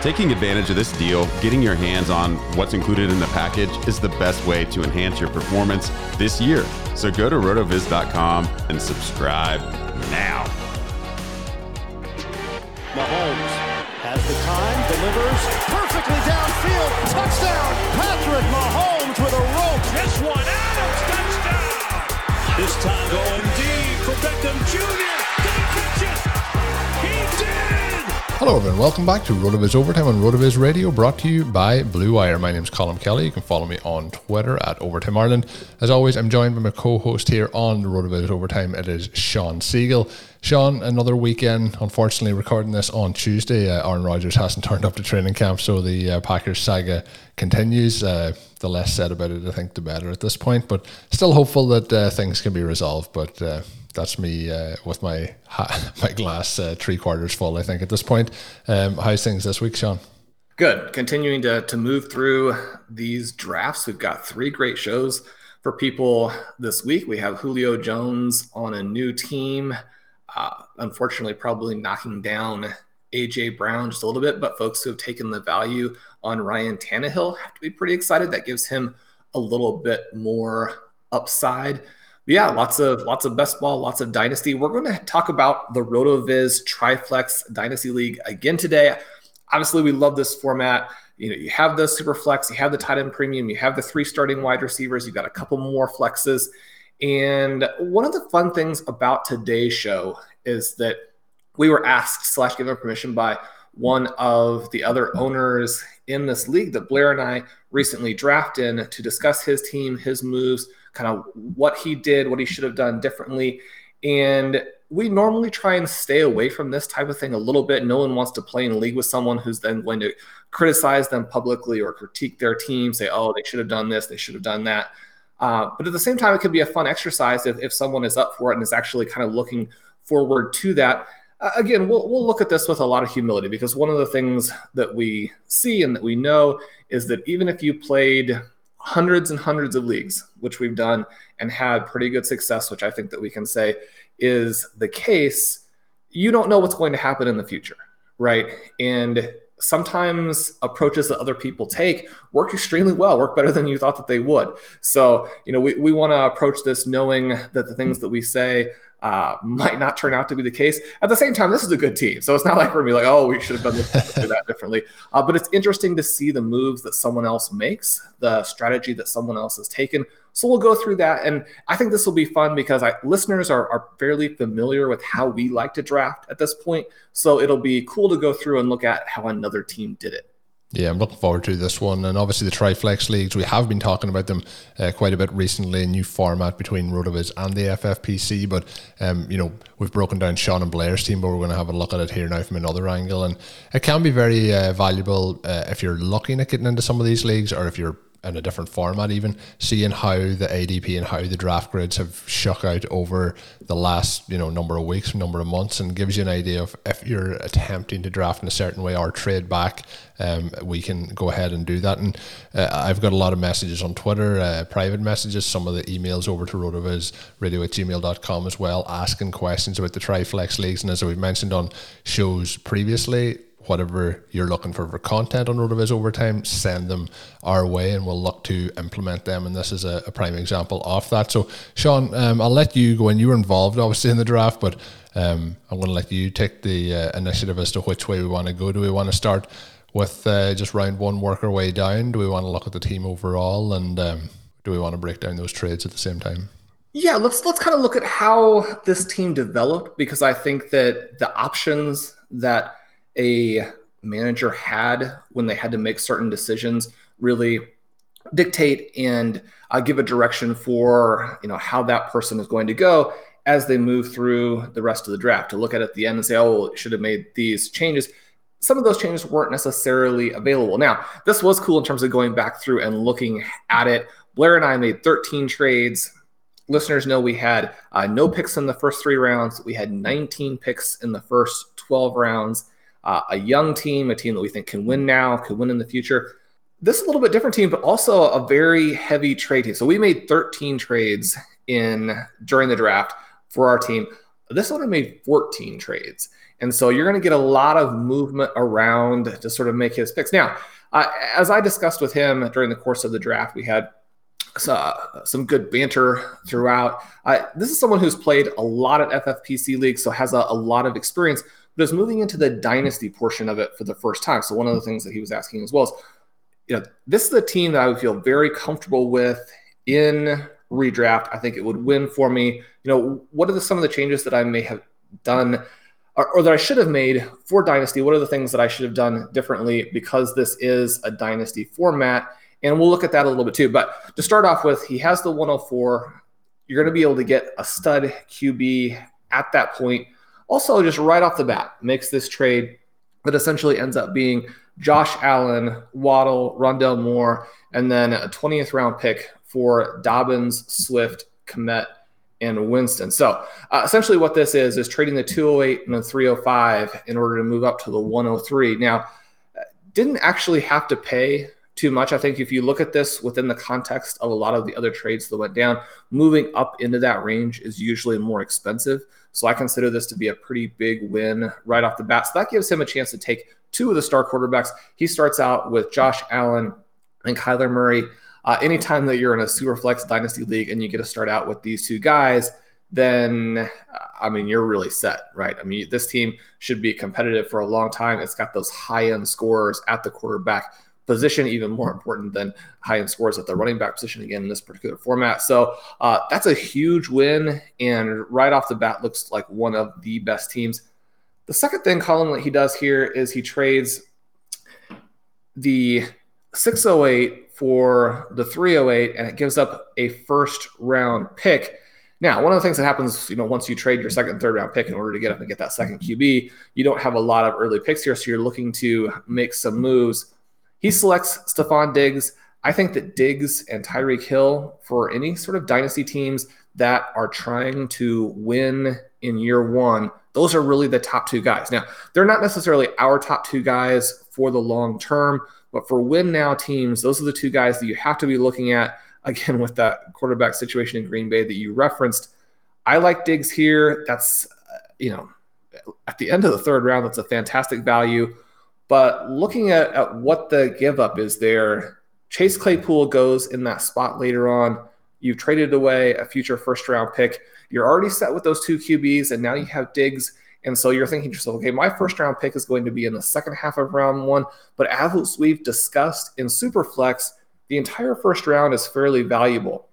Taking advantage of this deal, getting your hands on what's included in the package is the best way to enhance your performance this year. So go to rotoviz.com and subscribe now. Mahomes has the time, delivers perfectly downfield. Touchdown, Patrick Mahomes with a rope. This one, Adams, touchdown. This time going deep for Beckham Jr. Hello everyone, welcome back to RotoViz Overtime on RotoViz Radio, brought to you by Blue Wire. My name is Colin Kelly. You can follow me on Twitter at Overtime Ireland. As always, I'm joined by my co-host here on RotoViz Overtime. It is Shawn Siegele. Shawn, another weekend. Unfortunately, recording this on Tuesday. Uh, Aaron Rodgers hasn't turned up to training camp, so the uh, Packers saga continues. Uh, the less said about it, I think, the better at this point. But still hopeful that uh, things can be resolved. But uh, that's me uh, with my my glass uh, three quarters full. I think at this point. Um, how's things this week, Shawn? Good. Continuing to to move through these drafts. We've got three great shows for people this week. We have Julio Jones on a new team. Uh, unfortunately, probably knocking down AJ Brown just a little bit, but folks who have taken the value on Ryan Tannehill have to be pretty excited. That gives him a little bit more upside yeah, lots of lots of best ball, lots of dynasty. We're going to talk about the RotoViz Triflex Dynasty League again today. Obviously, we love this format. You know, you have the super flex, you have the tight end premium, you have the three starting wide receivers, you've got a couple more flexes. And one of the fun things about today's show is that we were asked slash given permission by one of the other owners in this league that Blair and I recently drafted in to discuss his team, his moves, kind of what he did, what he should have done differently. And we normally try and stay away from this type of thing a little bit. No one wants to play in a league with someone who's then going to criticize them publicly or critique their team, say, oh, they should have done this, they should have done that. Uh, but at the same time, it could be a fun exercise if, if someone is up for it and is actually kind of looking forward to that. Uh, again, we'll, we'll look at this with a lot of humility because one of the things that we see and that we know is that even if you played hundreds and hundreds of leagues, which we've done and had pretty good success, which I think that we can say is the case, you don't know what's going to happen in the future, right? And sometimes approaches that other people take work extremely well, work better than you thought that they would. So, you know, we, we want to approach this knowing that the things that we say uh, might not turn out to be the case. At the same time, this is a good team, so it's not like we're gonna be like, oh, we should have done this that differently. Uh, but it's interesting to see the moves that someone else makes, the strategy that someone else has taken. So we'll go through that, and I think this will be fun because I, listeners are, are fairly familiar with how we like to draft at this point. So it'll be cool to go through and look at how another team did it. Yeah, I'm looking forward to this one. And obviously, the Triflex leagues, we have been talking about them uh, quite a bit recently, a new format between Rotoviz and the FFPC. But, um, you know, we've broken down Shawn and Blair's team, but we're going to have a look at it here now from another angle. And it can be very uh, valuable uh, if you're looking at getting into some of these leagues or if you're in a different format, even seeing how the ADP and how the draft grids have shook out over the last you know number of weeks, number of months, and gives you an idea of if you're attempting to draft in a certain way or trade back. Um, we can go ahead and do that. And uh, I've got a lot of messages on Twitter, uh, private messages, some of the emails over to rotoviz radio at gmail.com as well, asking questions about the Triflex leagues. And as we've mentioned on shows previously, whatever you're looking for for content on RotoViz Overtime, send them our way and we'll look to implement them. And this is a, a prime example of that. So, Shawn, um, I'll let you go in. You were involved, obviously, in the draft, but um, I'm going to let you take the uh, initiative as to which way we want to go. Do we want to start with uh, just round one, work our way down? Do we want to look at the team overall? And um, do we want to break down those trades at the same time? Yeah, let's let's kind of look at how this team developed because I think that the options that a manager had when they had to make certain decisions really dictate and uh, give a direction for you know how that person is going to go as they move through the rest of the draft. To look at it at the end and say oh well, it should have made these changes. Some of those changes weren't necessarily available. Now this was cool in terms of going back through and looking at it. Blair and i made 13 trades. Listeners know we had uh, no picks in the first three rounds. We had 19 picks in the first 12 rounds uh, a young team, a team that we think can win now, could win in the future. This is a little bit different team, but also a very heavy trade team. So we made 13 trades in during the draft for our team. This one made 14 trades. And so you're going to get a lot of movement around to sort of make his picks. Now, uh, as I discussed with him during the course of the draft, we had uh, some good banter throughout. Uh, this is someone who's played a lot of FFPC leagues, so has a, a lot of experience but is moving into the dynasty portion of it for the first time. So one of the things that he was asking as well is, you know, this is a team that I would feel very comfortable with in redraft. I think it would win for me. You know, what are the, some of the changes that I may have done or, or, that I should have made for Dynasty? What are the things that I should have done differently because this is a Dynasty format? And we'll look at that a little bit too. But to start off with, he has the 104. You're going to be able to get a stud QB at that point also, just right off the bat, makes this trade that essentially ends up being Josh Allen, Waddle, Rondale Moore, and then a 20th round pick for Dobbins, Swift, Kmet, and Winston. So uh, essentially, what this is is trading the 208 and the 305 in order to move up to the 103. Now, didn't actually have to pay too much. I think if you look at this within the context of a lot of the other trades that went down, moving up into that range is usually more expensive. So I consider this to be a pretty big win right off the bat. So that gives him a chance to take two of the star quarterbacks. He starts out with Josh Allen and Kyler Murray. Uh, anytime that you're in a Superflex Dynasty League and you get to start out with these two guys, then I mean you're really set, right? I mean this team should be competitive for a long time. It's got those high end scorers at the quarterback position even more important than high end scores at the running back position again in this particular format. So uh, that's a huge win, and right off the bat looks like one of the best teams. The second thing, Colin, that he does here is he trades the 608 for the 308, and it gives up a first round pick. Now, one of the things that happens, you know, once you trade your second third round pick in order to get up and get that second QB, you don't have a lot of early picks here, so you're looking to make some moves he selects Stefon Diggs. I think that Diggs and Tyreek Hill for any sort of dynasty teams that are trying to win in year one, those are really the top two guys. Now, they're not necessarily our top two guys for the long term, but for win now teams, those are the two guys that you have to be looking at. Again, with that quarterback situation in Green Bay that you referenced, I like Diggs here. That's, uh, you know, at the end of the third round, that's a fantastic value. But looking at, at what the give up is there, Chase Claypool goes in that spot later on. You've traded away a future first round pick. You're already set with those two QBs, and now you have Diggs. And so you're thinking to yourself, okay, my first round pick is going to be in the second half of round one. But as we've discussed in Superflex, the entire first round is fairly valuable.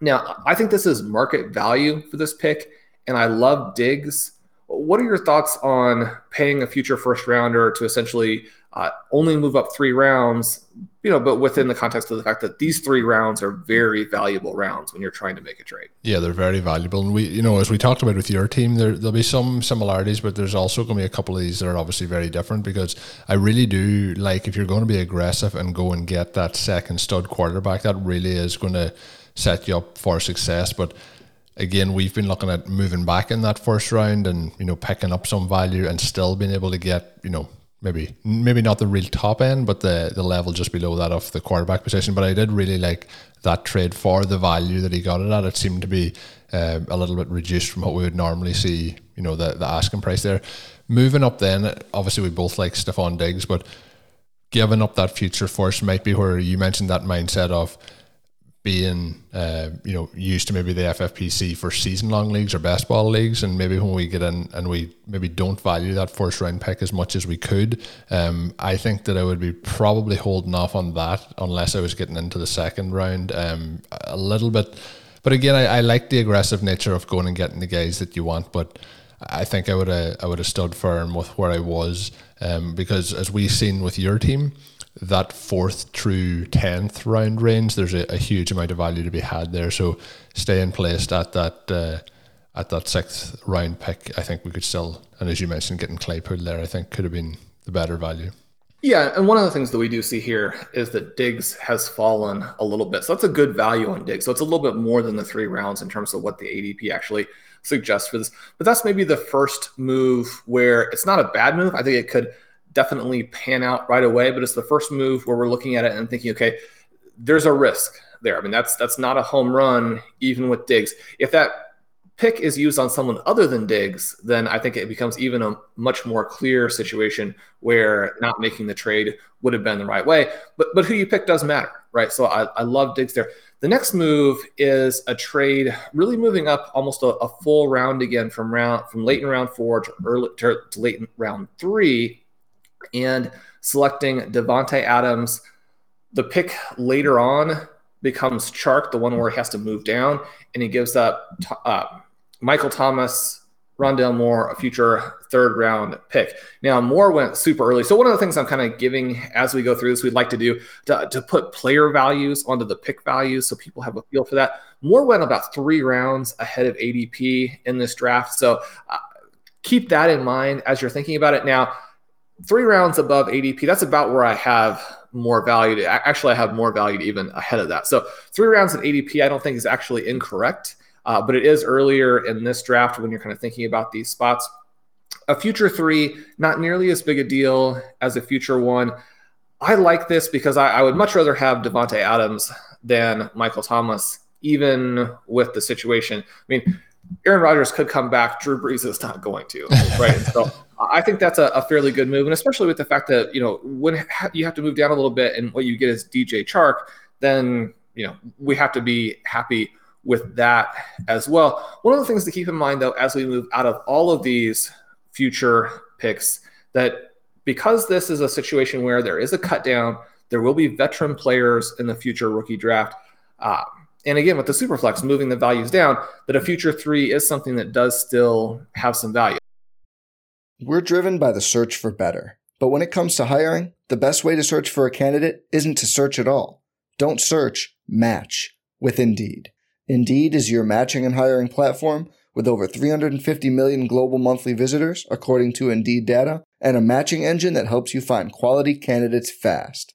Now, I think this is market value for this pick, and I love Diggs what are your thoughts on paying a future first rounder to essentially uh, only move up three rounds, you know, but within the context of the fact that these three rounds are very valuable rounds when you're trying to make a trade. Yeah, they're very valuable. And we, you know, as we talked about with your team, there, there'll be some similarities, but there's also going to be a couple of these that are obviously very different because I really do like if you're going to be aggressive and go and get that second stud quarterback, that really is going to set you up for success. But again, we've been looking at moving back in that first round and, you know, picking up some value and still being able to get, you know, maybe maybe not the real top end, but the the level just below that of the quarterback position. But I did really like that trade for the value that he got it at. It seemed to be uh, a little bit reduced from what we would normally see. You know, the the asking price there. Moving up, then obviously we both like Stefon Diggs, but giving up that future force might be where you mentioned that mindset of being uh, you know used to maybe the FFPC for season long leagues or best ball leagues, and maybe when we get in and we maybe don't value that first round pick as much as we could, um, I think that I would be probably holding off on that unless I was getting into the second round um, a little bit. But again, I, I like the aggressive nature of going and getting the guys that you want, but. I think I would have I would have stood firm with where I was um, because as we've seen with your team, that fourth through tenth round range, there's a, a, huge amount of value to be had there. So staying placed at that uh, at that sixth round pick, I think we could still, and as you mentioned, getting Claypool there, I think could have been the better value. Yeah, and one of the things that we do see here is that Diggs has fallen a little bit. So that's a good value on Diggs. So it's a little bit more than the three rounds in terms of what the ADP actually suggests for this. But that's maybe the first move where it's not a bad move. I think it could definitely pan out right away, but it's the first move where we're looking at it and thinking, okay, there's a risk there. I mean, that's that's not a home run, even with Diggs. If that pick is used on someone other than Diggs, then I think it becomes even a much more clear situation where not making the trade would have been the right way. But but who you pick does matter, right? So I, I love Diggs there. The next move is a trade, really moving up almost a, a full round again from round from late in round four to early to, to late in round three and selecting Davante Adams. The pick later on becomes Chark, the one where he has to move down, and he gives up uh, Michael Thomas, Rondale Moore, a future third round pick. Now, Moore went super early. So, one of the things I'm kind of giving as we go through this, we'd like to do to, to put player values onto the pick values so people have a feel for that. Moore went about three rounds ahead of ADP in this draft. So, uh, keep that in mind as you're thinking about it. Now, three rounds above ADP, that's about where I have more value. To, actually, I have more value even ahead of that. So three rounds at ADP, I don't think is actually incorrect, uh, but it is earlier in this draft when you're kind of thinking about these spots. A future three, not nearly as big a deal as a future one. I like this because I, I would much rather have Davante Adams than Michael Thomas, even with the situation. I mean, Aaron Rodgers could come back. Drew Brees is not going to, right? so I think that's a, a, fairly good move, and especially with the fact that you know when you have to move down a little bit, and what you get is DJ Chark, then you know we have to be happy with that as well. One of the things to keep in mind, though, as we move out of all of these future picks, that because this is a situation where there is a cut down, there will be veteran players in the future rookie draft. Uh, and again, with the superflex moving the values down, that a future three is something that does still have some value. We're driven by the search for better. But when it comes to hiring, the best way to search for a candidate isn't to search at all. Don't search, match with Indeed. Indeed is your matching and hiring platform with over 350 million global monthly visitors, according to Indeed data, and a matching engine that helps you find quality candidates fast.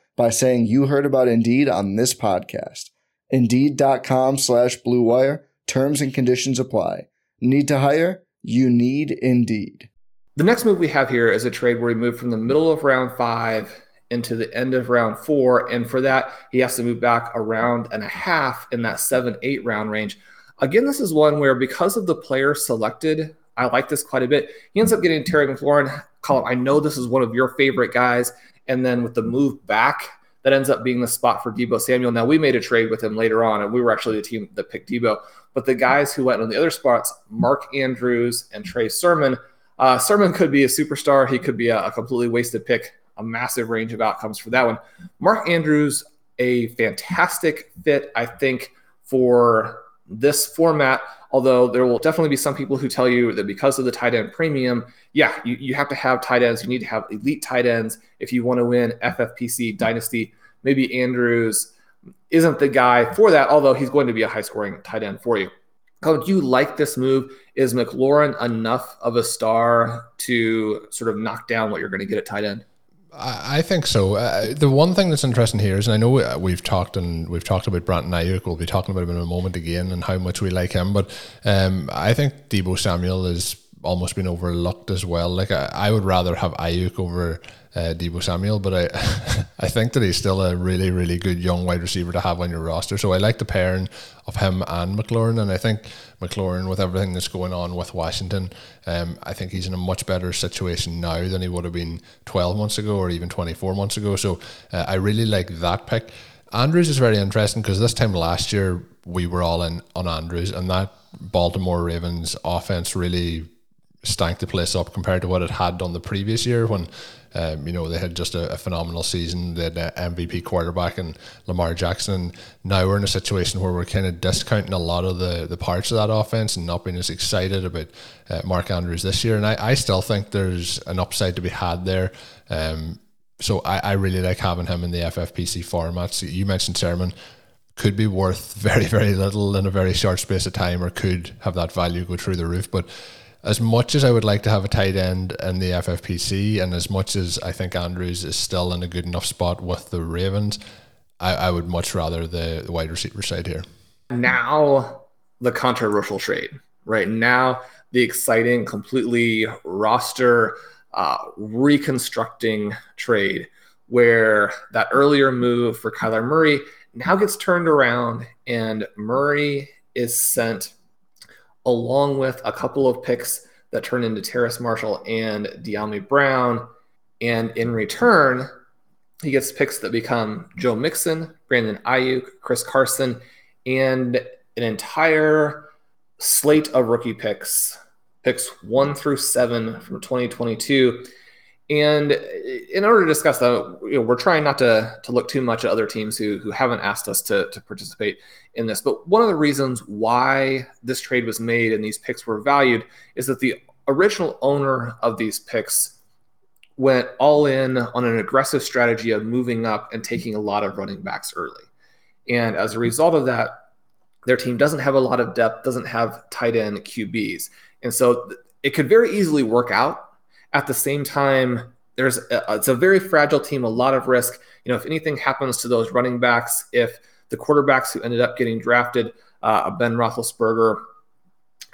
by saying you heard about Indeed on this podcast. Indeed.com slash BlueWire. Terms and conditions apply. Need to hire? You need Indeed. The next move we have here is a trade where we move from the middle of round five into the end of round four. And for that, he has to move back a round and a half in that seven, eight round range. Again, this is one where because of the player selected, I like this quite a bit. He ends up getting Terry McLaurin. Colin, I know this is one of your favorite guys And then with the move back, that ends up being the spot for Deebo Samuel. Now we made a trade with him later on, and we were actually the team that picked Deebo. But the guys who went on the other spots, Mark Andrews and Trey Sermon, uh, Sermon could be a superstar. He could be a, a completely wasted pick. A massive range of outcomes for that one. Mark Andrews, a fantastic fit, I think, for this format. Although there will definitely be some people who tell you that because of the tight end premium, yeah, you, you have to have tight ends. You need to have elite tight ends if you want to win FFPC Dynasty. Maybe Andrews isn't the guy for that, although he's going to be a high scoring tight end for you. Do you like this move? Is McLaurin enough of a star to sort of knock down what you're going to get at tight end? I think so. Uh, the one thing that's interesting here is, and I know uh, we've talked and we've talked about Brandon Aiyuk. We'll be talking about him in a moment again and how much we like him. But um, I think Deebo Samuel has almost been overlooked as well. Like I, I would rather have Aiyuk over uh, Deebo Samuel, but I I think that he's still a really really good young wide receiver to have on your roster. So I like the pairing of him and McLaurin, and I think McLaurin with everything that's going on with Washington, um, I think he's in a much better situation now than he would have been 12 months ago or even 24 months ago. So uh, I really like that pick. Andrews is very interesting because this time last year we were all in on Andrews, and that Baltimore Ravens offense really stank the place up compared to what it had done the previous year when um, you know, they had just a, a, phenomenal season. They had an MVP quarterback and Lamar Jackson. Now we're in a situation where we're kind of discounting a lot of the, the parts of that offense and not being as excited about uh, Mark Andrews this year. And I, I still think there's an upside to be had there. Um, so I, I really like having him in the FFPC formats. You mentioned Sermon could be worth very, very little in a very short space of time or could have that value go through the roof. But as much as I would like to have a tight end in the FFPC, and as much as I think Andrews is still in a good enough spot with the Ravens, I, I would much rather the, the wide receiver side here. Now, the controversial trade, right? Now, the exciting, completely roster uh, reconstructing trade where that earlier move for Kyler Murray now gets turned around and Murray is sent along with a couple of picks that turn into Terrace Marshall and Dyami Brown. And in return, he gets picks that become Joe Mixon, Brandon Aiyuk, Chris Carson, and an entire slate of rookie picks, picks one through seven from 2022. And uh, in order to discuss that, you know, we're trying not to, to look too much at other teams who, who haven't asked us to, to participate in this. But one of the reasons why this trade was made and these picks were valued is that the original owner of these picks went all in on an aggressive strategy of moving up and taking a lot of running backs early. And as a result of that, their team doesn't have a lot of depth, doesn't have tight end QBs. And so it could very easily work out at the same time, there's a, it's a very fragile team, a lot of risk. You know, if anything happens to those running backs, if the quarterbacks who ended up getting drafted, uh, Ben Roethlisberger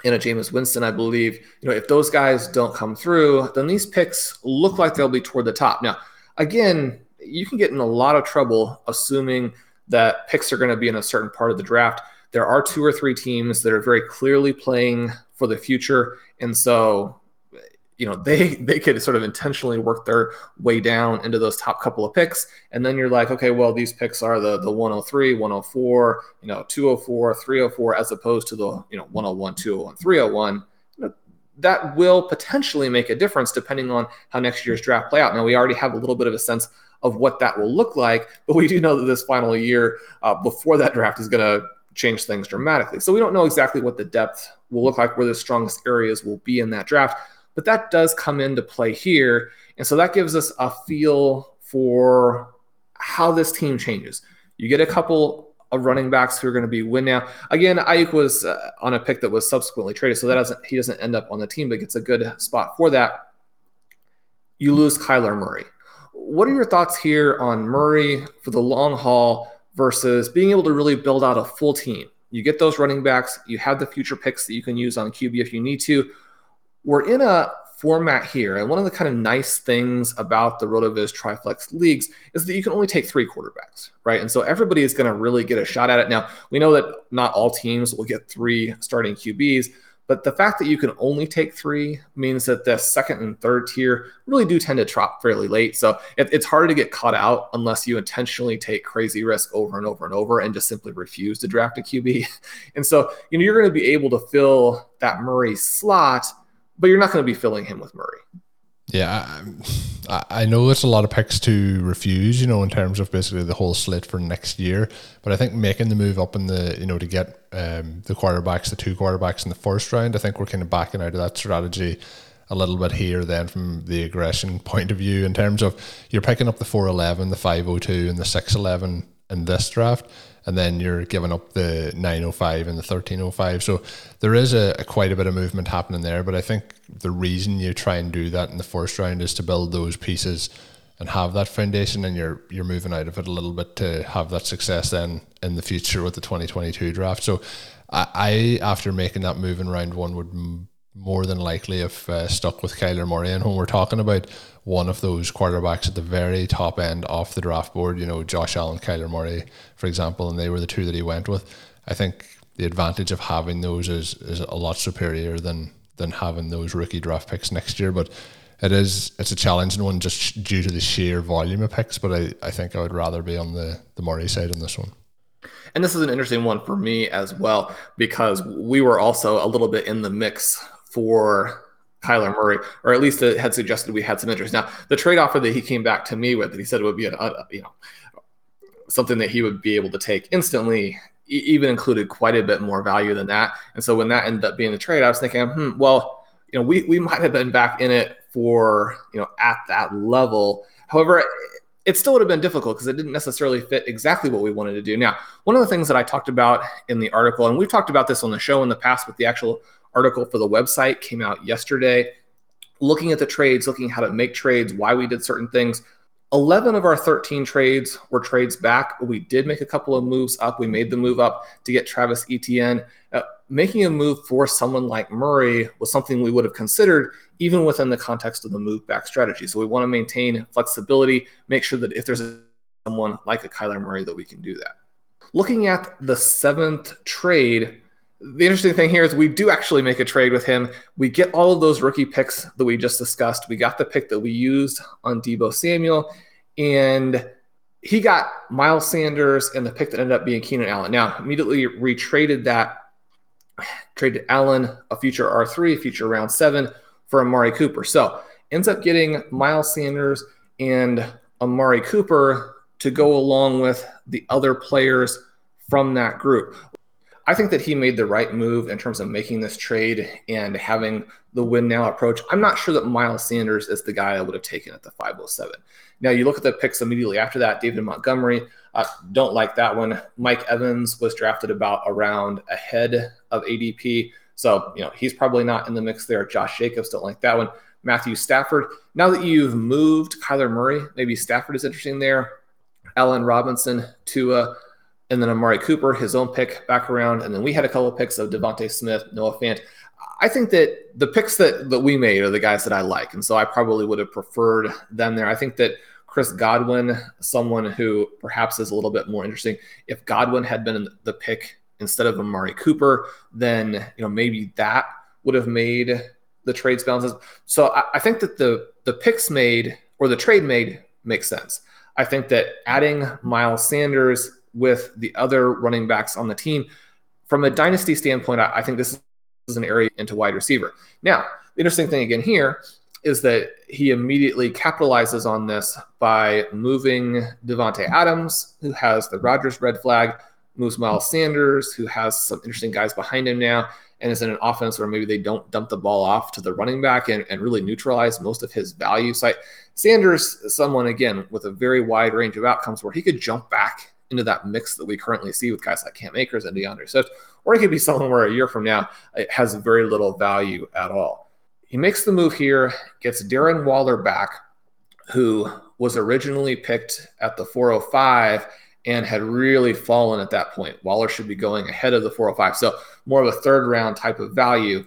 and a Jameis Winston, I believe, you know, if those guys don't come through, then these picks look like they'll be toward the top. Now, again, you can get in a lot of trouble assuming that picks are going to be in a certain part of the draft. There are two or three teams that are very clearly playing for the future. And so you know they they could sort of intentionally work their way down into those top couple of picks. And then you're like okay well these picks are the the 103 104 you know 204 304 as opposed to the you know 101 201 301 that will potentially make a difference depending on how next year's draft play out. Now we already have a little bit of a sense of what that will look like but we do know that this final year uh, before that draft is going to change things dramatically. So we don't know exactly what the depth will look like where the strongest areas will be in that draft but that does come into play here. And so that gives us a feel for how this team changes. You get a couple of running backs who are going to be win now. Again, Aiyuk was uh, on a pick that was subsequently traded, so that doesn't he doesn't end up on the team, but gets a good spot for that. You lose Kyler Murray. What are your thoughts here on Murray for the long haul versus being able to really build out a full team? You get those running backs, you have the future picks that you can use on QB if you need to we're in a format here. And one of the kind of nice things about the RotoViz Triflex leagues is that you can only take three quarterbacks, right? And so everybody is going to really get a shot at it. Now, we know that not all teams will get three starting QBs, But the fact that you can only take three means that the second and third tier really do tend to drop fairly late. So it, it's hard to get caught out unless you intentionally take crazy risk over and over and over and just simply refuse to draft a QB. And so, you know, you're going to be able to fill that Murray slot, but you're not going to be filling him with Murray. Yeah, I, I know it's a lot of picks to refuse, you know, in terms of basically the whole slate for next year. But I think making the move up in the, you know, to get um, the quarterbacks, the two quarterbacks in the first round, I think we're kind of backing out of that strategy a little bit here then from the aggression point of view in terms of you're picking up the 411, the 502, and the 611 in this draft and then you're giving up the 905 and the 1305. So there is a, a, quite a bit of movement happening there. But I think the reason you try and do that in the first round is to build those pieces and have that foundation, and you're you're moving out of it a little bit to have that success then in the future with the 2022 draft. So I, I after making that move in round one would more than likely have uh, stuck with Kyler Murray. And when we're talking about one of those quarterbacks at the very top end off the draft board, you know, Josh Allen, Kyler Murray, for example, and they were the two that he went with. I think the advantage of having those is, is a lot superior than than having those rookie draft picks next year. But it is it's a challenging one just due to the sheer volume of picks. But I, I think I would rather be on the, the Murray side on this one. And this is an interesting one for me as well, because we were also a little bit in the mix for Kyler Murray, or at least had suggested we had some interest. Now, the trade offer that he came back to me with, that he said it would be a, a you know something that he would be able to take instantly, even included quite a bit more value than that. And so when that ended up being the trade, I was thinking, hmm, well, you know, we we might have been back in it for you know at that level. However, it still would have been difficult because it didn't necessarily fit exactly what we wanted to do. Now, one of the things that I talked about in the article, and we've talked about this on the show in the past with the actual article for the website came out yesterday, looking at the trades, looking how to make trades, why we did certain things. 11 of our 13 trades were trades back. We did make a couple of moves up. We made the move up to get Travis Etienne. Uh, making a move for someone like Murray was something we would have considered even within the context of the move back strategy. So we want to maintain flexibility, make sure that if there's someone like a Kyler Murray that we can do that. Looking at the seventh trade, the interesting thing here is we do actually make a trade with him. We get all of those rookie picks that we just discussed. We got the pick that we used on Deebo Samuel, and he got Miles Sanders and the pick that ended up being Keenan Allen. Now, immediately retraded that, traded Allen, a future R3, future round seven for Amari Cooper. So ends up getting Miles Sanders and Amari Cooper to go along with the other players from that group. I think that he made the right move in terms of making this trade and having the win now approach. I'm not sure that Miles Sanders is the guy I would have taken at the 507. Now, you look at the picks immediately after that David Montgomery, uh, don't like that one. Mike Evans was drafted about around ahead of ADP. So, you know, he's probably not in the mix there. Josh Jacobs, don't like that one. Matthew Stafford. Now that you've moved Kyler Murray, maybe Stafford is interesting there. Allen Robinson, Tua and then Amari Cooper, his own pick back around, and then we had a couple of picks of DeVonta Smith, Noah Fant. I think that the picks that that we made are the guys that I like, and so I probably would have preferred them there. I think that Chris Godwin, someone who perhaps is a little bit more interesting. If Godwin had been the pick instead of Amari Cooper, then you know maybe that would have made the trades balances. So I, I think that the the picks made or the trade made makes sense. I think that adding Miles Sanders with the other running backs on the team. From a dynasty standpoint, I, I think this is an area into wide receiver. Now, the interesting thing again here is that he immediately capitalizes on this by moving Davante Adams, who has the Rodgers red flag, moves Miles Sanders, who has some interesting guys behind him now, and is in an offense where maybe they don't dump the ball off to the running back and, and really neutralize most of his value. So I, Sanders, someone again with a very wide range of outcomes where he could jump back into that mix that we currently see with guys like Cam Akers and D'Andre Swift, or it could be someone where a year from now it has very little value at all. He makes the move here, gets Darren Waller back, who was originally picked at the 405 and had really fallen at that point. Waller should be going ahead of the 405. So more of a third round type of value.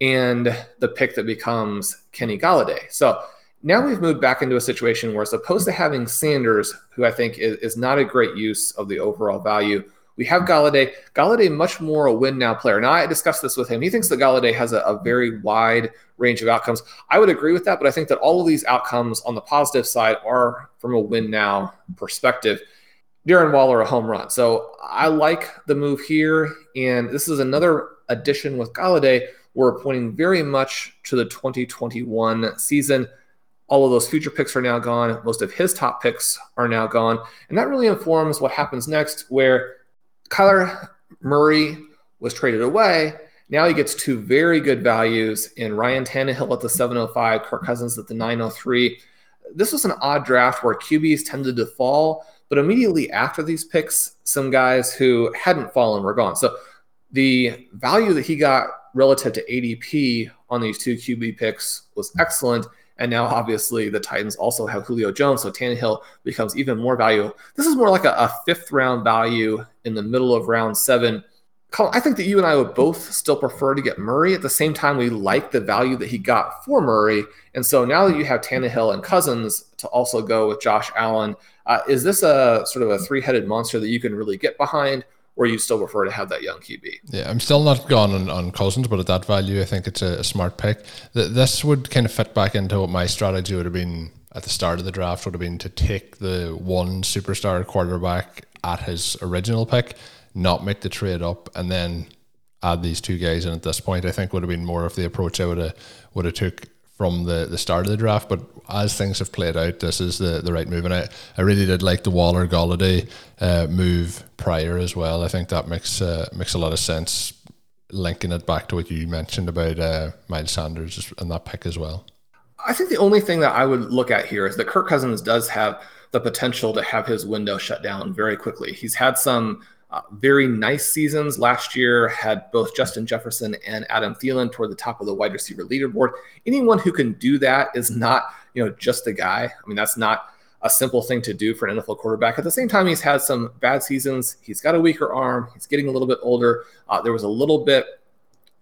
And the pick that becomes Kenny Golladay. So now we've moved back into a situation where, as opposed to having Sanders, who I think is, is not a great use of the overall value, we have Golladay. Golladay, much more a win now player. Now, I discussed this with him. He thinks that Golladay has a, a, very wide range of outcomes. I would agree with that, but I think that all of these outcomes on the positive side are from a win now perspective. Darren Waller, a home run. So I like the move here. And this is another addition with Golladay. We're pointing very much to the 2021 season. All of those future picks are now gone. Most of his top picks are now gone. And that really informs what happens next, where Kyler Murray was traded away. Now he gets two very good values in Ryan Tannehill at the 705, Kirk Cousins at the 903. This was an odd draft where QBs tended to fall, but immediately after these picks, some guys who hadn't fallen were gone. So the value that he got relative to ADP on these two QB picks was excellent. And now, obviously, the Titans also have Julio Jones, so Tannehill becomes even more valuable. This is more like a, a fifth round value in the middle of round seven. Colin, I think that you and I would both still prefer to get Murray. At the same time, we like the value that he got for Murray. And so now that you have Tannehill and Cousins to also go with Josh Allen, uh, is this a sort of a three headed monster that you can really get behind? Or you still prefer to have that young QB? Yeah, I'm still not gone on, on Cousins, but at that value, I think it's a, a smart pick. this would kind of fit back into what my strategy would have been at the start of the draft would have been to take the one superstar quarterback at his original pick, not make the trade up, and then add these two guys in at this point. I think would have been more of the approach I would have would have took from the, the start of the draft. But as things have played out, this is the, the right move. And I, I really did like the Waller Golladay uh, move prior as well. I think that makes uh, makes a lot of sense. Linking it back to what you mentioned about uh, Miles Sanders and that pick as well. I think the only thing that I would look at here is that Kirk Cousins does have the potential to have his window shut down very quickly. He's had some uh, very nice seasons last year, had both Justin Jefferson and Adam Thielen toward the top of the wide receiver leaderboard. Anyone who can do that is not, you know, just a guy. I mean, that's not a simple thing to do for an NFL quarterback. At the same time, he's had some bad seasons. He's got a weaker arm. He's getting a little bit older. Uh, there was a little bit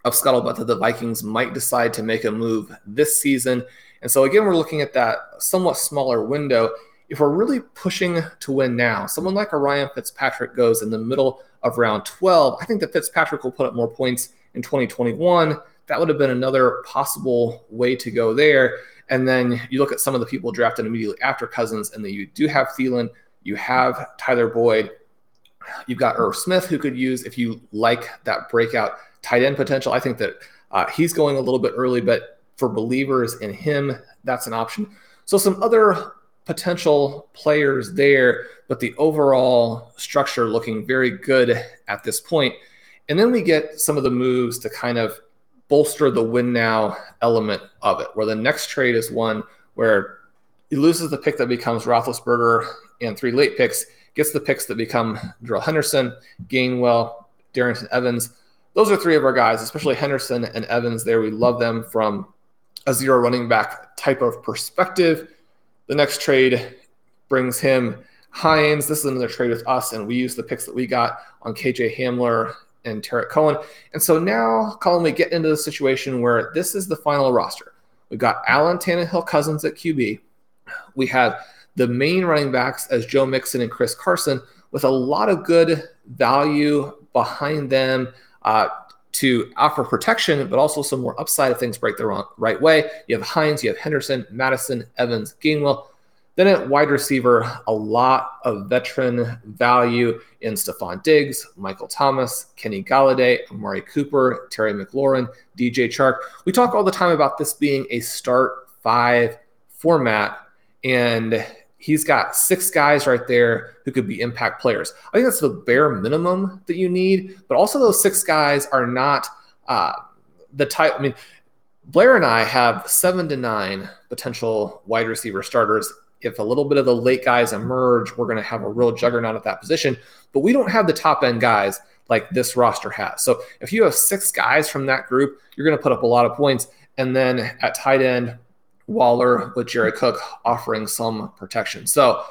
of scuttlebutt that the Vikings might decide to make a move this season. And so, again, we're looking at that somewhat smaller window if we're really pushing to win now, someone like Ryan Fitzpatrick goes in the middle of round 12. I think that Fitzpatrick will put up more points in 2021. That would have been another possible way to go there. And then you look at some of the people drafted immediately after Cousins, and then you do have Thielen, you have Tyler Boyd, you've got Irv Smith, who could use if you like that breakout tight end potential. I think that uh, he's going a little bit early, but for believers in him, that's an option. So some other potential players there, but the overall structure looking very good at this point. And then we get some of the moves to kind of bolster the win now element of it, where the next trade is one where he loses the pick that becomes Roethlisberger and three late picks, gets the picks that become Darrell Henderson, Gainwell, Darrynton Evans. Those are three of our guys, especially Henderson and Evans there. We love them from a zero running back type of perspective. The next trade brings him Hines. This is another trade with us, and we use the picks that we got on KJ Hamler and Tarik Cohen. And so now, Colin, we get into the situation where this is the final roster. We've got Allen Tannehill Cousins at QB. We have the main running backs as Joe Mixon and Chris Carson, with a lot of good value behind them uh, to offer protection, but also some more upside if things break the wrong, right way. You have Hines, you have Henderson, Mattison, Evans, Gainwell. Then at wide receiver, a lot of veteran value in Stefon Diggs, Michael Thomas, Kenny Golladay, Amari Cooper, Terry McLaurin, DJ Chark. We talk all the time about this being a start five format, and he's got six guys right there who could be impact players. I think that's the bare minimum that you need, but also those six guys are not uh, the type. I mean, Blair and I have seven to nine potential wide receiver starters if a little bit of the late guys emerge, we're going to have a real juggernaut at that position. But we don't have the top end guys like this roster has. So if you have six guys from that group, you're going to put up a lot of points. And then at tight end, Waller with Jared Cook offering some protection. So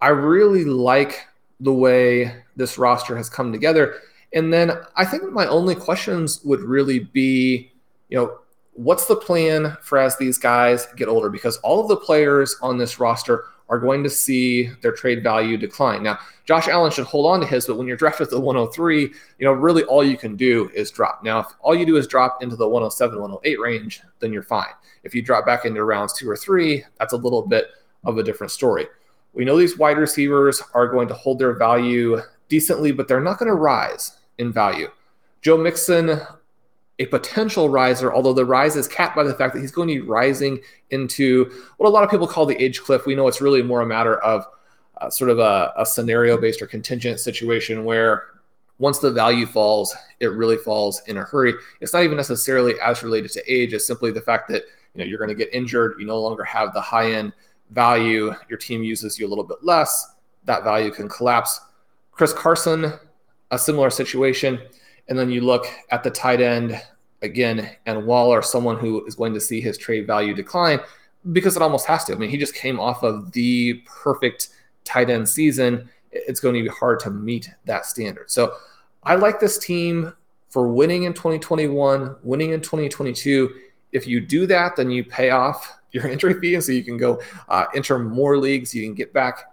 I really like the way this roster has come together. And then I think my only questions would really be, you know, what's the plan for as these guys get older? Because all of the players on this roster are going to see their trade value decline. Now, Josh Allen should hold on to his, but when you're drafted at the 103, you know, really all you can do is drop. Now, if all you do is drop into the 107, 108 range, then you're fine. If you drop back into rounds two or three, that's a little bit of a different story. We know these wide receivers are going to hold their value decently, but they're not going to rise in value. Joe Mixon, a potential riser, although the rise is capped by the fact that he's going to be rising into what a lot of people call the age cliff. We know it's really more a matter of uh, sort of a, a scenario based or contingent situation where once the value falls, it really falls in a hurry. It's not even necessarily as related to age, it's simply the fact that you know you're going to get injured, you no longer have the high end value, your team uses you a little bit less, that value can collapse. Chris Carson, a similar situation. And then you look at the tight end again, and Waller, someone who is going to see his trade value decline because it almost has to. I mean, he just came off of the perfect tight end season. It's going to be hard to meet that standard. So I like this team for winning in 2021, winning in 2022. If you do that, then you pay off your entry fee, and so you can go uh, enter more leagues. You can get back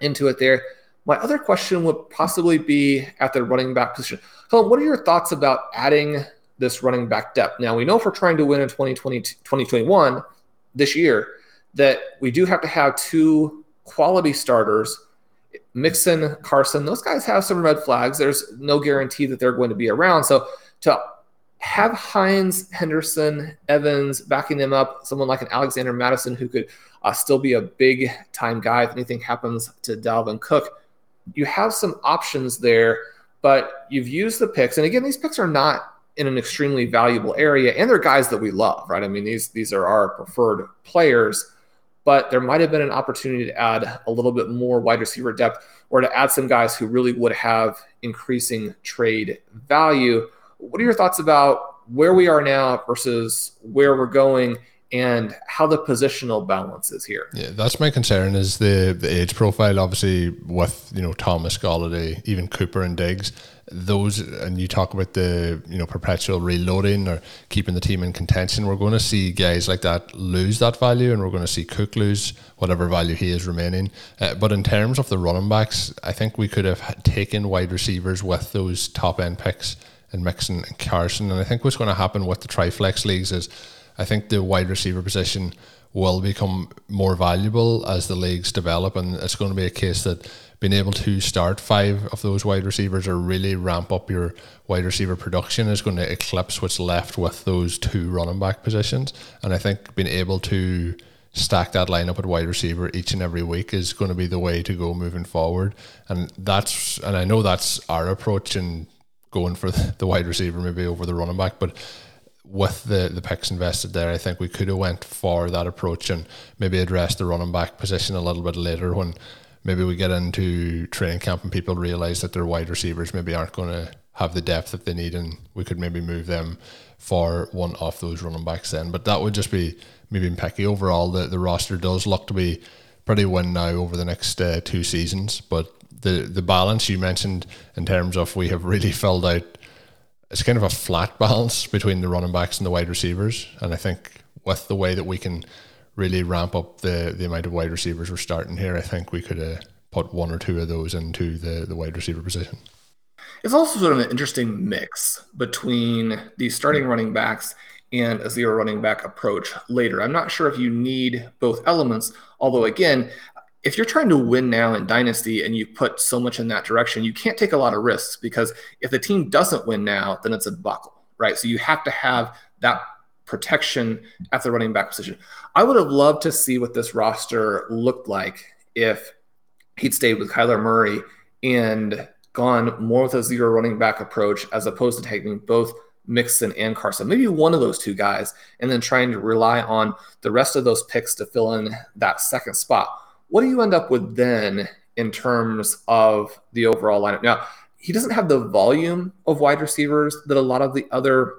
into it there. My other question would possibly be at the running back position. Colin, what are your thoughts about adding this running back depth? Now, we know if we're trying to win in 2020, 2021 this year, that we do have to have two quality starters. Mixon, Carson, those guys have some red flags. There's no guarantee that they're going to be around. So to have Hines, Henderson, Evans backing them up, someone like an Alexander Mattison who could uh, still be a big time guy if anything happens to Dalvin Cook you have some options there, but you've used the picks. And again, these picks are not in an extremely valuable area, and they're guys that we love, right? I mean, these these are our preferred players, but there might have been an opportunity to add a little bit more wide receiver depth or to add some guys who really would have increasing trade value. What are your thoughts about where we are now versus where we're going? And how the positional balance is here. Yeah, that's my concern is the the age profile. Obviously, with you know Thomas Golladay, even Cooper and Diggs, those and you talk about the you know perpetual reloading or keeping the team in contention. We're going to see guys like that lose that value, and we're going to see Cook lose whatever value he is remaining. Uh, but in terms of the running backs, I think we could have taken wide receivers with those top end picks and Mixon and Carson. And I think what's going to happen with the triflex leagues is I think the wide receiver position will become more valuable as the leagues develop, and it's going to be a case that being able to start five of those wide receivers or really ramp up your wide receiver production is going to eclipse what's left with those two running back positions. And I think being able to stack that lineup at wide receiver each and every week is going to be the way to go moving forward. And that's and I know that's our approach in going for the wide receiver maybe over the running back, but with the the picks invested there, I think we could have went for that approach and maybe addressed the running back position a little bit later when maybe we get into training camp and people realize that their wide receivers maybe aren't going to have the depth that they need, and we could maybe move them for one off those running backs then. But that would just be maybe picky. Overall, the the roster does look to be pretty win now over the next uh, two seasons, but the the balance you mentioned in terms of we have really filled out it's kind of a flat balance between the running backs and the wide receivers. And I think with the way that we can really ramp up the, the amount of wide receivers we're starting here, I think we could uh, put one or two of those into the, the wide receiver position. It's also sort of an interesting mix between the starting running backs and a zero running back approach later. I'm not sure if you need both elements, although, again, if you're trying to win now in Dynasty and you put so much in that direction, you can't take a lot of risks because if the team doesn't win now, then it's a buckle, right? So you have to have that protection at the running back position. I would have loved to see what this roster looked like if he'd stayed with Kyler Murray and gone more with a zero running back approach as opposed to taking both Mixon and Carson, maybe one of those two guys, and then trying to rely on the rest of those picks to fill in that second spot what do you end up with then in terms of the overall lineup? Now, he doesn't have the volume of wide receivers that a lot of the other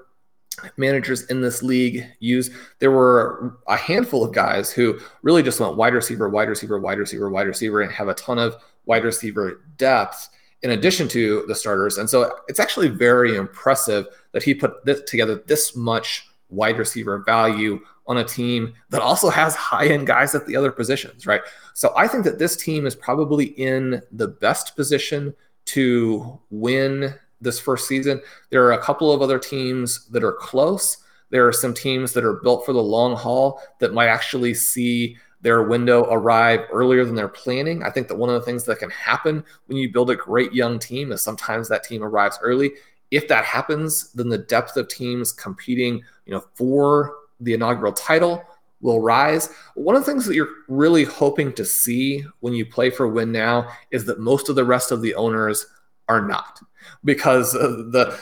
managers in this league use. There were a handful of guys who really just went wide receiver, wide receiver, wide receiver, wide receiver, and have a ton of wide receiver depth in addition to the starters. And so it's actually very impressive that he put this together this much wide receiver value on a team that also has high end guys at the other positions, right? So I think that this team is probably in the best position to win this first season. There are a couple of other teams that are close. There are some teams that are built for the long haul that might actually see their window arrive earlier than they're planning. I think that one of the things that can happen when you build a great young team is sometimes that team arrives early. If that happens, then the depth of teams competing, you know, for the inaugural title will rise. One of the things that you're really hoping to see when you play for win now is that most of the rest of the owners are not because uh, the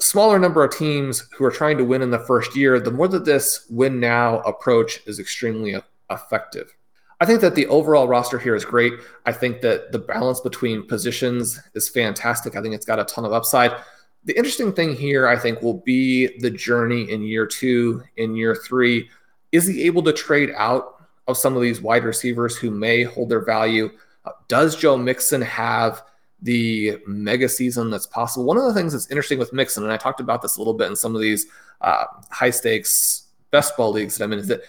smaller number of teams who are trying to win in the first year, the more that this win now approach is extremely effective. I think that the overall roster here is great. I think that the balance between positions is fantastic. I think it's got a ton of upside. The interesting thing here, I think, will be the journey in year two, in year three. Is he able to trade out of some of these wide receivers who may hold their value? Uh, does Joe Mixon have the mega season that's possible? One of the things that's interesting with Mixon, and I talked about this a little bit in some of these uh, high stakes best ball leagues that I'm in, is that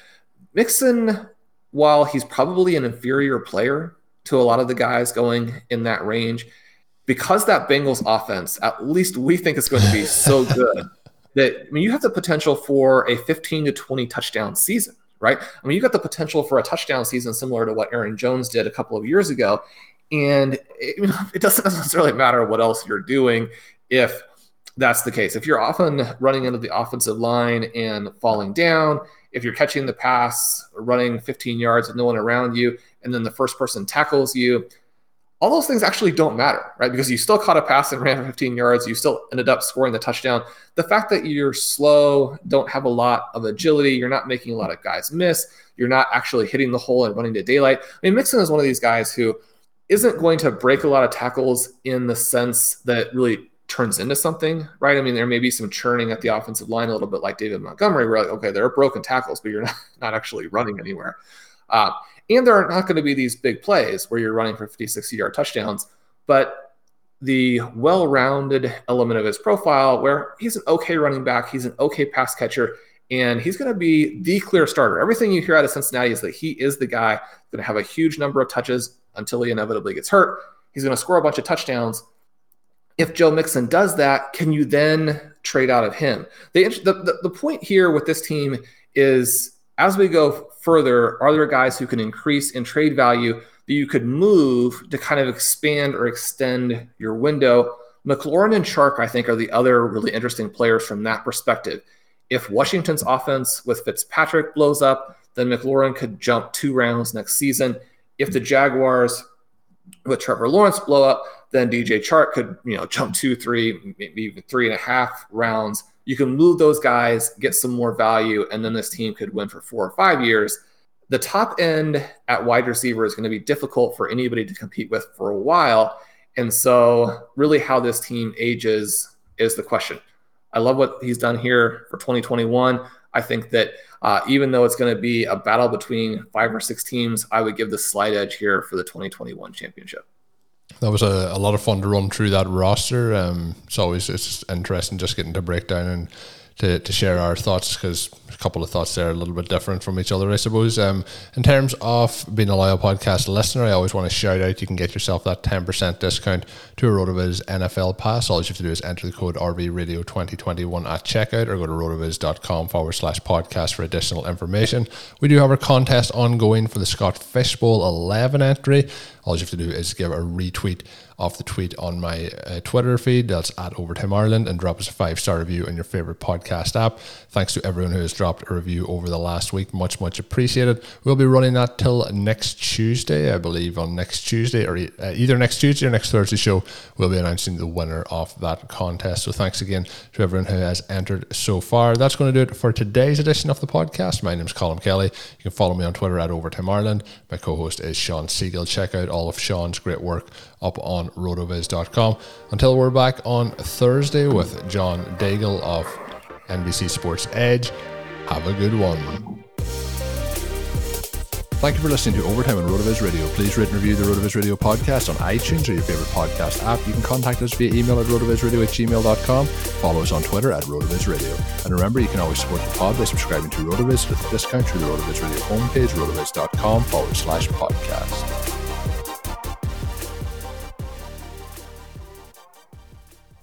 Mixon, while he's probably an inferior player to a lot of the guys going in that range, because that Bengals offense, at least we think it's going to be so good that I mean you have the potential for a 15 to 20 touchdown season, right? I mean you got the potential for a touchdown season similar to what Aaron Jones did a couple of years ago, and it, it doesn't necessarily matter what else you're doing if that's the case. If you're often running into the offensive line and falling down, if you're catching the pass, running 15 yards with no one around you, and then the first person tackles you, all those things actually don't matter, right? Because you still caught a pass and ran 15 yards, you still ended up scoring the touchdown. The fact that you're slow, don't have a lot of agility, you're not making a lot of guys miss, you're not actually hitting the hole and running to daylight. I mean, Mixon is one of these guys who isn't going to break a lot of tackles in the sense that really turns into something, right? I mean, there may be some churning at the offensive line a little bit like David Montgomery, where like, okay, there are broken tackles, but you're not, not actually running anywhere. Uh, and there are not going to be these big plays where you're running for 50, 60 yard touchdowns. But the well rounded element of his profile, where he's an okay running back, he's an okay pass catcher, and he's going to be the clear starter. Everything you hear out of Cincinnati is that he is the guy going to have a huge number of touches until he inevitably gets hurt. He's going to score a bunch of touchdowns. If Joe Mixon does that, can you then trade out of him? The, the, the point here with this team is as we go further, are there guys who can increase in trade value that you could move to kind of expand or extend your window? McLaurin and Chark, I think, are the other really interesting players from that perspective. If Washington's offense with Fitzpatrick blows up, then McLaurin could jump two rounds next season. If the Jaguars with Trevor Lawrence blow up, then DJ Chark could, you know, jump two, three, maybe even three and a half rounds you can move those guys, get some more value, and then this team could win for four or five years. The top end at wide receiver is going to be difficult for anybody to compete with for a while. And so, really, how this team ages is the question. I love what he's done here for 2021. I think that uh, even though it's going to be a battle between five or six teams, I would give the slight edge here for the 2021 championship that was a, a lot of fun to run through that roster. Um, it's always it's interesting just getting to break down and to, to share our thoughts because a couple of thoughts there are a little bit different from each other, I suppose. Um, in terms of being a loyal podcast listener, I always want to shout out you can get yourself that 10% discount to a RotoViz NFL Pass. All you have to do is enter the code RVRadio 2021 at checkout or go to rotoviz.com forward slash podcast for additional information. We do have our contest ongoing for the Scott Fishbowl 11 entry. All you have to do is give a retweet off the tweet on my uh, Twitter feed. That's at Overtime Ireland and drop us a five star review in your favorite podcast app. Thanks to everyone who has dropped a review over the last week. Much, much appreciated. We'll be running that till next Tuesday, I believe, on next Tuesday or uh, either next Tuesday or next Thursday show. We'll be announcing the winner of that contest. So thanks again to everyone who has entered so far. That's going to do it for today's edition of the podcast. My name is Colin Kelly. You can follow me on Twitter at Overtime Ireland. My co host is Shawn Siegele. Check out all of Shawn's great work up on rotoviz.com. Until we're back on Thursday with John Daigle of NBC Sports Edge, have a good one. Thank you for listening to Overtime on RotoViz Radio. Please rate and review the RotoViz Radio podcast on iTunes or your favorite podcast app. You can contact us via email at rotovizradio at gmail.com. Follow us on Twitter at RotoViz Radio. And remember, you can always support the pod by subscribing to RotoViz with a discount through the RotoViz Radio homepage, rotoviz.com forward slash podcast.